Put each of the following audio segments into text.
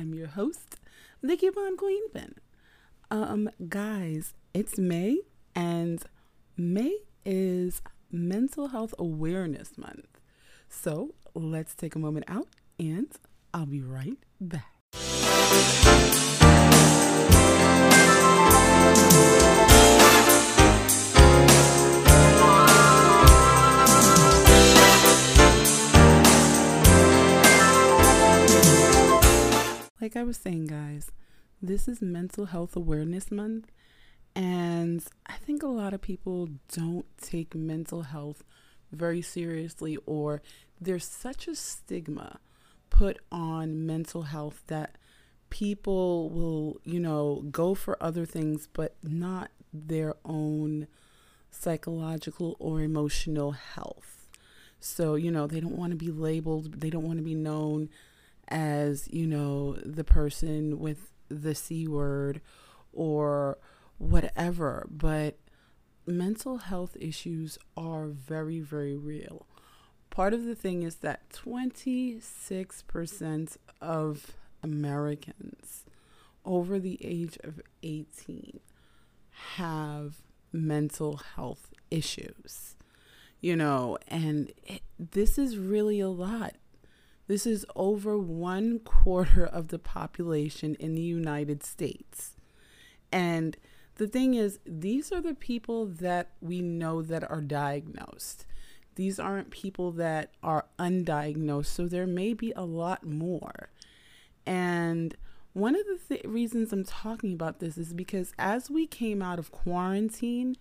I'm your host, the Coupon Queen Pin. Um, guys, it's May, and May is Mental Health Awareness Month. So let's take a moment out, and I'll be right back. Like I was saying, guys, this is Mental Health Awareness Month, and I think a lot of people don't take mental health very seriously, or there's such a stigma put on mental health that people will, you know, go for other things, but not their own psychological or emotional health. So, you know, they don't want to be labeled, they don't want to be known as, you know, the person with the C word or whatever. But mental health issues are very, very real. Part of the thing is that 26% of Americans over the age of 18 have mental health issues. You know, and it, this is really a lot. This is over one quarter of the population in the United States. And the thing is, these are the people that we know that are diagnosed. These aren't people that are undiagnosed. So there may be a lot more. And one of the th- reasons I'm talking about this is because as we came out of quarantine,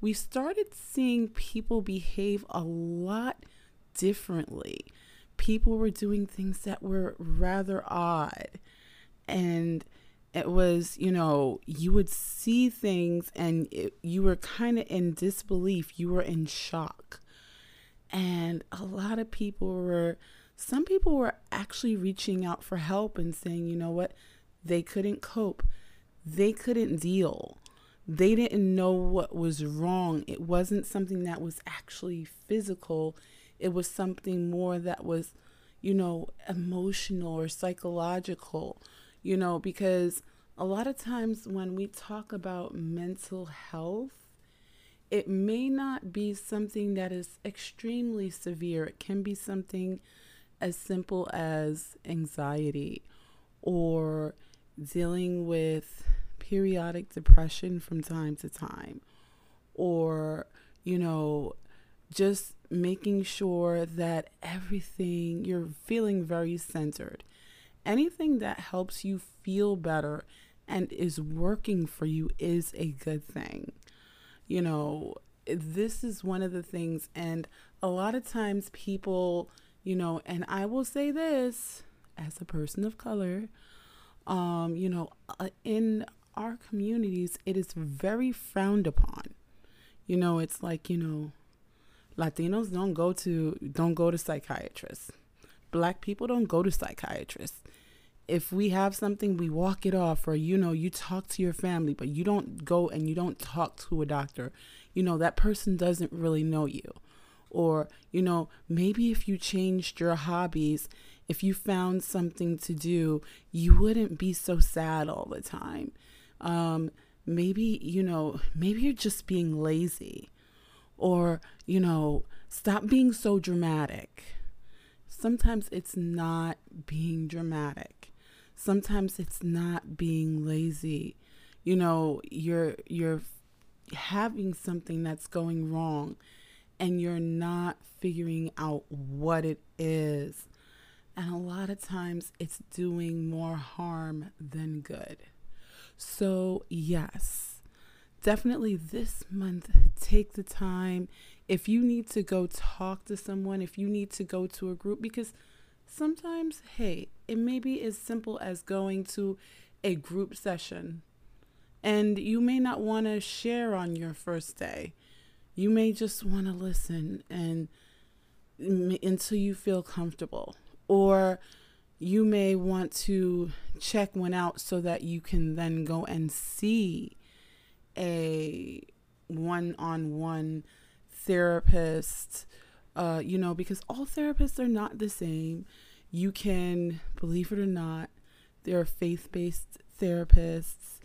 we started seeing people behave a lot differently. People were doing things that were rather odd. And it was, you know, you would see things and it, you were kind of in disbelief, you were in shock. And a lot of people were some people were actually reaching out for help and saying, you know what, they couldn't cope, they couldn't deal, they didn't know what was wrong. It wasn't something that was actually physical, it was something more that was, you know, emotional or psychological, you know, because a lot of times when we talk about mental health, it may not be something that is extremely severe. It can be something as simple as anxiety or dealing with periodic depression from time to time or you know just making sure that everything you're feeling very centered anything that helps you feel better and is working for you is a good thing you know this is one of the things and a lot of times people you know, and I will say this as a person of color, um, you know, uh, in our communities, it is very frowned upon. You know, it's like, you know, Latinos don't go to don't go to psychiatrists. Black people don't go to psychiatrists. If we have something, we walk it off, or you know, you talk to your family, but you don't go and you don't talk to a doctor. You know, that person doesn't really know you. Or, you know, maybe if you changed your hobbies, if you found something to do, you wouldn't be so sad all the time. Um, maybe, you know, maybe you're just being lazy. Or, you know, stop being so dramatic. Sometimes it's not being dramatic. Sometimes it's not being lazy. You know, you're you're having something that's going wrong and you're not figuring out what it is. And a lot of times it's doing more harm than good. So, yes, definitely this month, take the time. If you need to go talk to someone, if you need to go to a group, because sometimes, hey, it may be as simple as going to a group session. And you may not want to share on your first day. You may just want to listen and until you feel comfortable. Or you may want to check one out so that you can then go and see a one-on-one therapist uh, you know, because all therapists are not the same. You can, believe it or not, there are faith based therapists,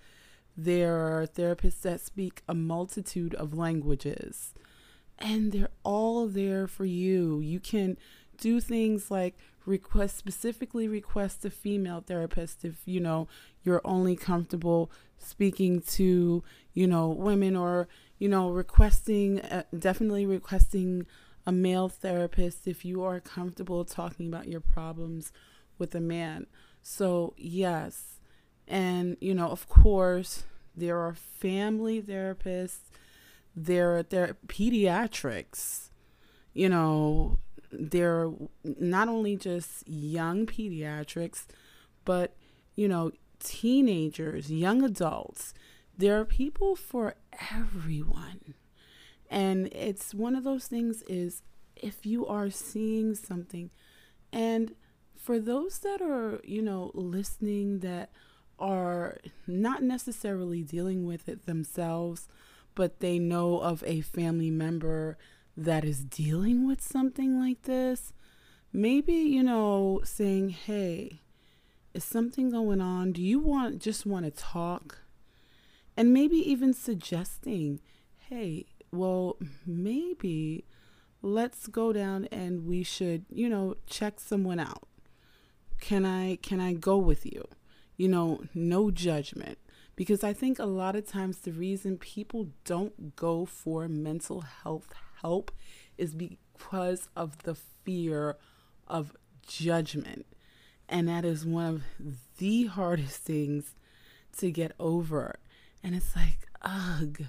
there are therapists that speak a multitude of languages, and they're all there for you. You can do things like request specifically request a female therapist if you know you're only comfortable speaking to you know women or you know requesting uh, definitely requesting a male therapist if you are comfortable talking about your problems with a man. So yes. And you know of course there are family therapists there are there pediatrics you know they're not only just young pediatrics, but, you know, teenagers, young adults. There are people for everyone. And it's one of those things is if you are seeing something and for those that are, you know, listening that are not necessarily dealing with it themselves, but they know of a family member that is dealing with something like this, maybe, you know, saying, hey, is something going on? Do you want just want to talk? And maybe even suggesting, hey, well, maybe let's go down and we should, you know, check someone out. Can I can I go with you? You know, no judgment. Because I think a lot of times the reason people don't go for mental health help is because of the fear of judgment. And that is one of the hardest things to get over. And it's like, ugh,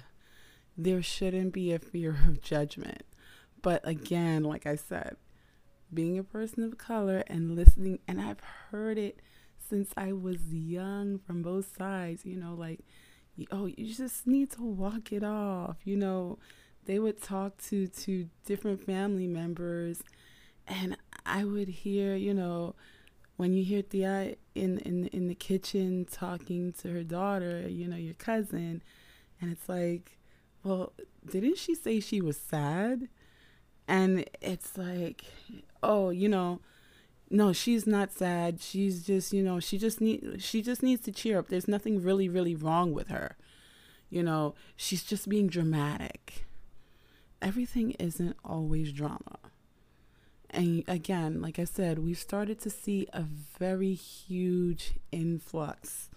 there shouldn't be a fear of judgment. But again, like I said, being a person of color and listening, and I've heard it since I was young from both sides, you know, like, oh, you just need to walk it off, you know, they would talk to to different family members and I would hear, you know, when you hear tía in, in in the kitchen talking to her daughter, you know, your cousin, and it's like, well, didn't she say she was sad? And it's like, oh, you know, no, she's not sad. She's just, you know, she just need she just needs to cheer up. There's nothing really really wrong with her. You know, she's just being dramatic everything isn't always drama. And again, like I said, we've started to see a very huge influx.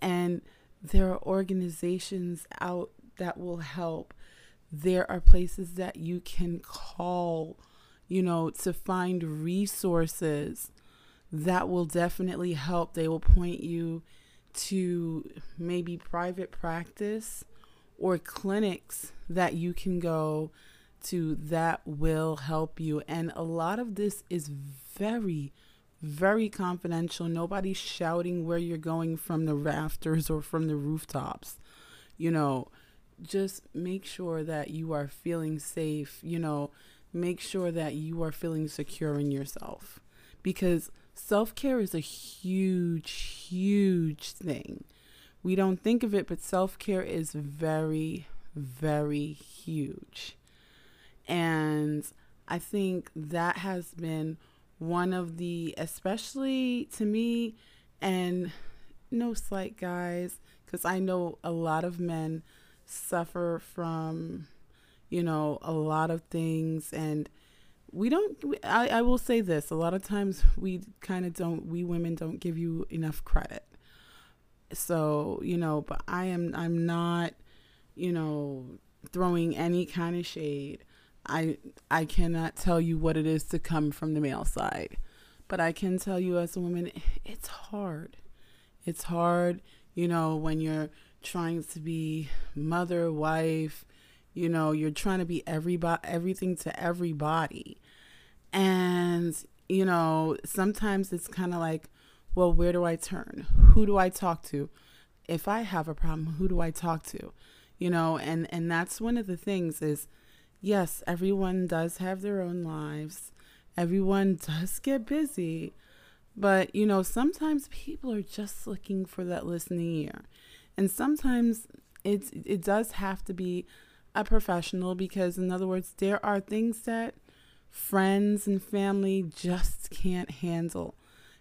And there are organizations out that will help. There are places that you can call, you know, to find resources that will definitely help. They will point you to maybe private practice or clinics that you can go to that will help you. And a lot of this is very, very confidential. Nobody's shouting where you're going from the rafters or from the rooftops. You know, just make sure that you are feeling safe. You know, make sure that you are feeling secure in yourself because self care is a huge, huge thing we don't think of it, but self care is very, very huge. And I think that has been one of the, especially to me, and no slight guys, because I know a lot of men suffer from, you know, a lot of things. And we don't, I, I will say this a lot of times we kind of don't, we women don't give you enough credit so, you know, but I am I'm not, you know, throwing any kind of shade. I I cannot tell you what it is to come from the male side. But I can tell you as a woman, it's hard. It's hard, you know, when you're trying to be mother, wife, you know, you're trying to be everybody everything to everybody. And, you know, sometimes it's kind of like well, where do I turn? Who do I talk to? If I have a problem, who do I talk to? You know, and and that's one of the things is yes, everyone does have their own lives. Everyone does get busy. But, you know, sometimes people are just looking for that listening ear. And sometimes it's it does have to be a professional because in other words, there are things that friends and family just can't handle.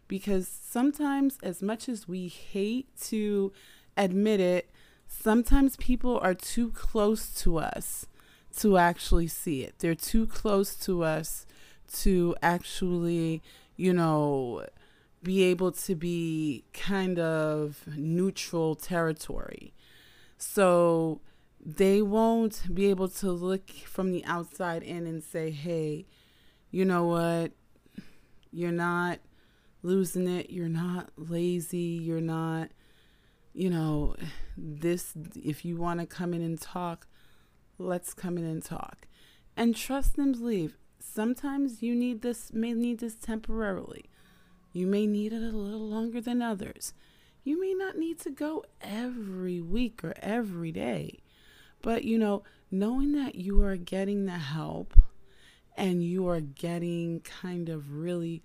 Because sometimes, as much as we hate to admit it, sometimes people are too close to us to actually see it. They're too close to us to actually, you know, be able to be kind of neutral territory. So they won't be able to look from the outside in and say, hey, you know what? You're not losing it. You're not lazy. You're not, you know, this. If you want to come in and talk, let's come in and talk. And trust them to leave. Sometimes you need this, may need this temporarily. You may need it a little longer than others. You may not need to go every week or every day. But, you know, knowing that you are getting the help and you are getting kind of really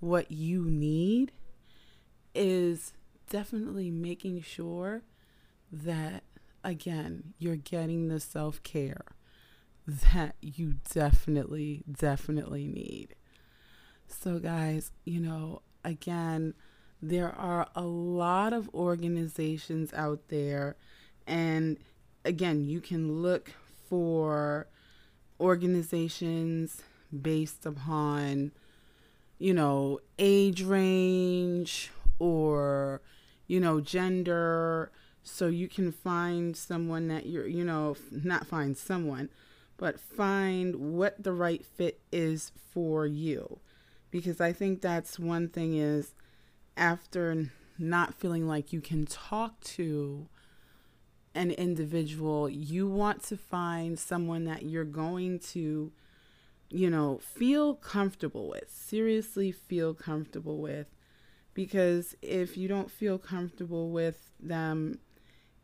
what you need is definitely making sure that, again, you're getting the self care that you definitely, definitely need. So, guys, you know, again, there are a lot of organizations out there, and again, you can look for organizations based upon, you know, age range or, you know, gender. So you can find someone that you're, you know, not find someone, but find what the right fit is for you because I think that's one thing is after not feeling like you can talk to an individual, you want to find someone that you're going to, you know, feel comfortable with, seriously feel comfortable with. Because if you don't feel comfortable with them,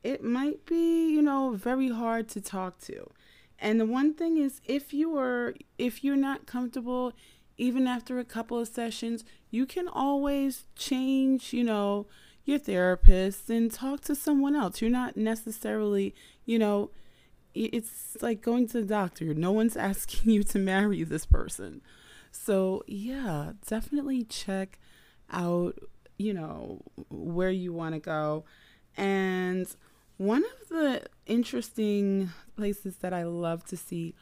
it might be, you know, very hard to talk to. And the one thing is if you are if you're not comfortable even after a couple of sessions, you can always change, you know, your therapist and talk to someone else. You're not necessarily, you know, it's like going to the doctor. No one's asking you to marry this person. So, yeah, definitely check out, you know, where you want to go. And one of the interesting places that I love to see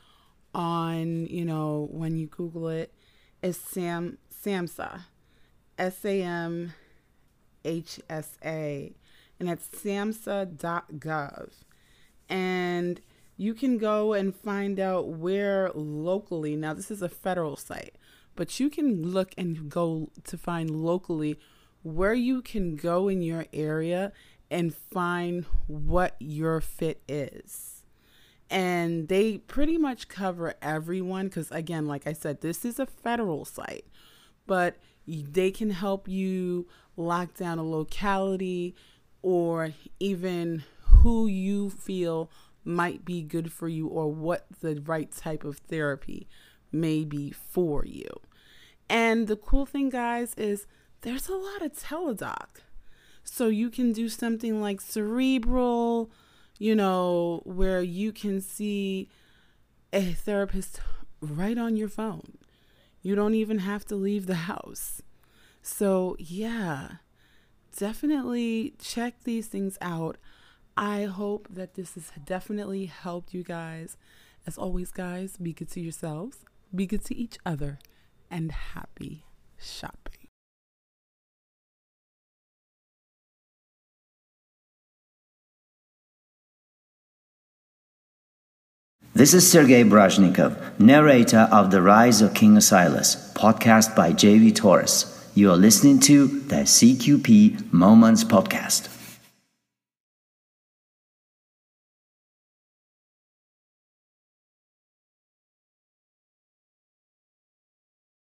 on, you know, when you Google it is Sam SAMHSA, S A M H S A, and it's samhsa.gov. And you can go and find out where locally, now this is a federal site, but you can look and go to find locally where you can go in your area and find what your fit is. And they pretty much cover everyone because again like i said this is a federal site but they can help you lock down a locality or even who you feel might be good for you or what the right type of therapy may be for you. And the cool thing guys is there's a lot of teledoc so you can do something like cerebral you know, where you can see a therapist right on your phone. You don't even have to leave the house. So, yeah, definitely check these things out. I hope that this has definitely helped you guys. As always, guys, be good to yourselves, be good to each other, and happy shopping. This is Sergei Brajnikov, narrator of The Rise of King Asilas, podcast by JV Torres. You are listening to the CQP Moments Podcast.